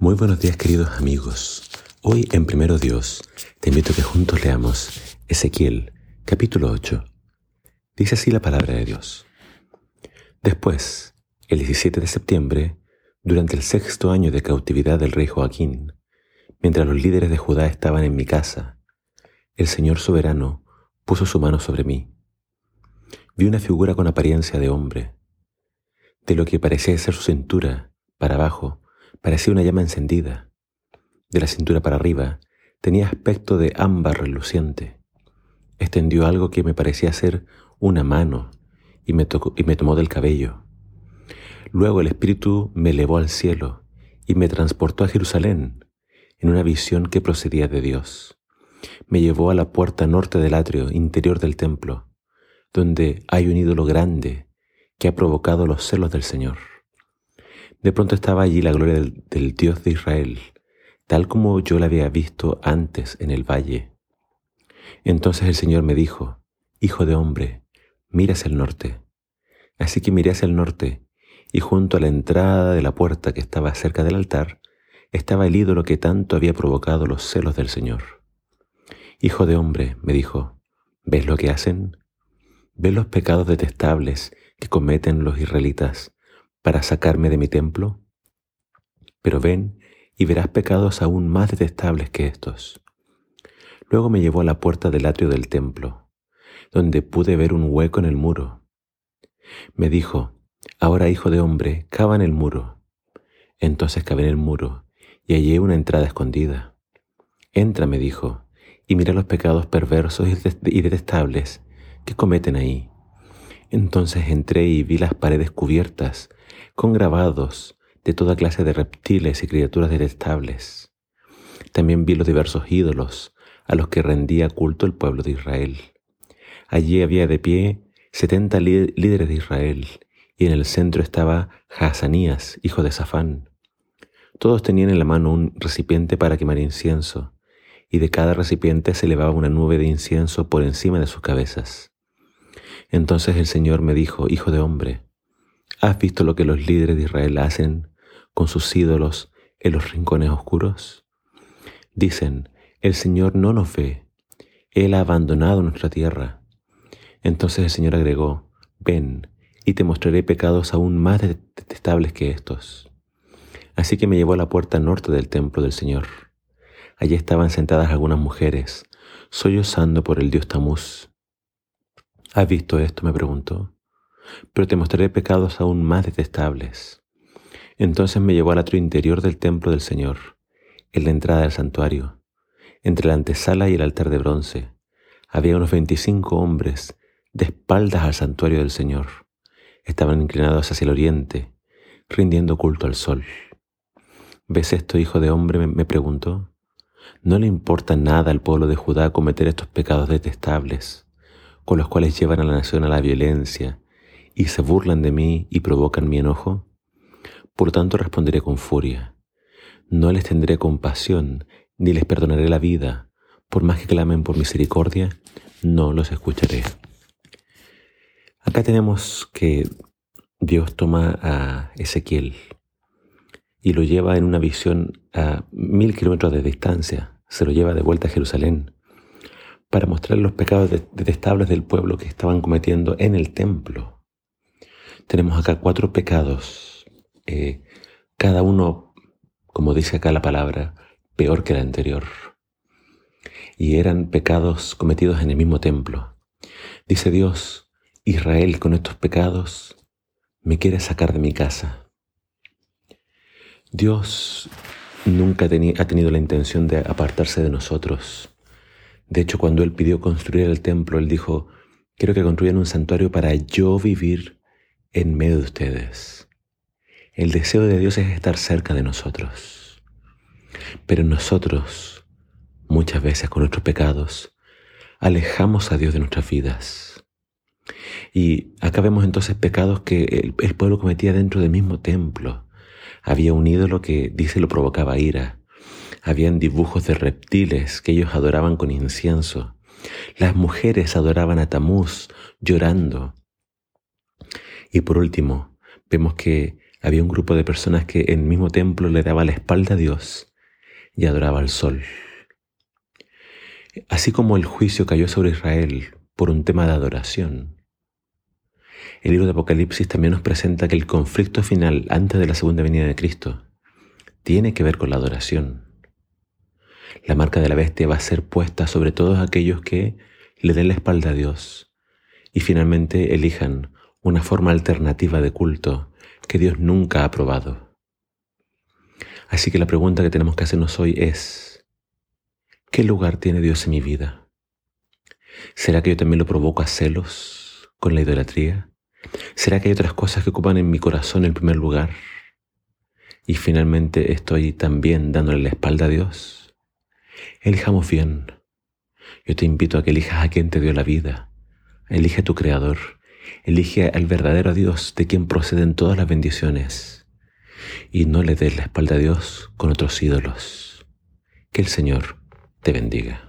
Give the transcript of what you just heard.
Muy buenos días queridos amigos. Hoy en Primero Dios te invito a que juntos leamos Ezequiel capítulo 8. Dice así la palabra de Dios. Después, el 17 de septiembre, durante el sexto año de cautividad del rey Joaquín, mientras los líderes de Judá estaban en mi casa, el Señor soberano puso su mano sobre mí. Vi una figura con apariencia de hombre. De lo que parecía ser su cintura, para abajo, parecía una llama encendida. De la cintura para arriba tenía aspecto de ámbar reluciente. Extendió algo que me parecía ser una mano y me, y me tomó del cabello. Luego el Espíritu me elevó al cielo y me transportó a Jerusalén en una visión que procedía de Dios. Me llevó a la puerta norte del atrio interior del templo, donde hay un ídolo grande que ha provocado los celos del Señor. De pronto estaba allí la gloria del, Dios de Israel, tal como yo la había visto antes en el valle. Entonces el Señor me dijo, Hijo de hombre, mira hacia el norte. Así que miré hacia el norte, y junto a la entrada de la puerta que estaba cerca del altar, estaba el ídolo que tanto había provocado los celos del Señor. Hijo de hombre, me dijo, ¿ves lo que hacen? ¿Ves los pecados detestables que cometen los israelitas para sacarme de mi templo? Pero ven y verás pecados aún más detestables que estos. Luego me llevó a la puerta del atrio del templo, donde pude ver un hueco en el muro. Me dijo, ahora hijo de hombre, cava en el muro. Entonces cavé en el muro y hallé una entrada escondida. Entra, me dijo, y mira los pecados perversos y detestables que cometen ahí. Entonces entré y vi las paredes cubiertas con grabados de toda clase de reptiles y criaturas detestables. También vi los diversos ídolos a los que rendía culto el pueblo de Israel. Allí había de pie setenta líderes de Israel, y en el centro estaba Hazanías, hijo de Safán. Todos tenían en la mano un recipiente para quemar incienso, y de cada recipiente se elevaba una nube de incienso por encima de sus cabezas. Entonces el Señor me dijo, Hijo de hombre, ¿Has visto lo que los líderes de Israel hacen con sus ídolos en los rincones oscuros? Dicen, el Señor no nos ve, Él ha abandonado nuestra tierra. Entonces el Señor agregó, ven y te mostraré pecados aún más detestables que estos. Así que me llevó a la puerta norte del templo del Señor. Allí estaban sentadas algunas mujeres, sollozando por el dios Tamuz. ¿Has visto esto? me preguntó pero te mostraré pecados aún más detestables. Entonces me llevó al atrio interior del templo del Señor, en la entrada del santuario. Entre la antesala y el altar de bronce había unos veinticinco hombres de espaldas al santuario del Señor. Estaban inclinados hacia el oriente, rindiendo culto al sol. ¿Ves esto, hijo de hombre? me preguntó. ¿No le importa nada al pueblo de Judá cometer estos pecados detestables, con los cuales llevan a la nación a la violencia y se burlan de mí y provocan mi enojo? Por tanto responderé con furia. No les tendré compasión, ni les perdonaré la vida. Por más que clamen por misericordia, no los escucharé. Acá tenemos que Dios toma a Ezequiel y lo lleva en una visión a mil kilómetros de distancia, se lo lleva de vuelta a Jerusalén para mostrar los pecados detestables del pueblo que estaban cometiendo en el templo tenemos acá cuatro pecados, eh, cada uno, como dice acá la palabra, peor que el anterior. Y eran pecados cometidos en el mismo templo. Dice Dios, Israel con estos pecados me quiere sacar de mi casa. Dios nunca ha tenido la intención de apartarse de nosotros. De hecho, cuando Él pidió construir el templo, Él dijo, quiero que construyan un santuario para yo vivir en medio de ustedes. El deseo de Dios es estar cerca de nosotros. Pero nosotros, muchas veces con nuestros pecados, alejamos a Dios de nuestras vidas. Y acá vemos entonces pecados que el, pueblo cometía dentro del mismo templo. Había un ídolo que dice lo provocaba ira. Habían dibujos de reptiles que ellos adoraban con incienso. Las mujeres adoraban a Tamuz llorando. Y por último, vemos que había un grupo de personas que en el mismo templo le daba la espalda a Dios y adoraba al sol. Así como el juicio cayó sobre Israel por un tema de adoración, el libro de Apocalipsis también nos presenta que el conflicto final antes de la segunda venida de Cristo tiene que ver con la adoración. La marca de la bestia va a ser puesta sobre todos aquellos que le den la espalda a Dios y finalmente elijan una forma alternativa de culto que Dios nunca ha aprobado. Así que la pregunta que tenemos que hacernos hoy es, ¿qué lugar tiene Dios en mi vida? ¿Será que yo también lo provoco a celos con la idolatría? ¿Será que hay otras cosas que ocupan en mi corazón el primer lugar? Y finalmente estoy también dándole la espalda a Dios. Elijamos bien. Yo te invito a que elijas a quien te dio la vida. Elige a tu Creador. Elige al verdadero Dios de quien proceden todas las bendiciones. Y no le des la espalda a Dios con otros ídolos. Que el Señor te bendiga.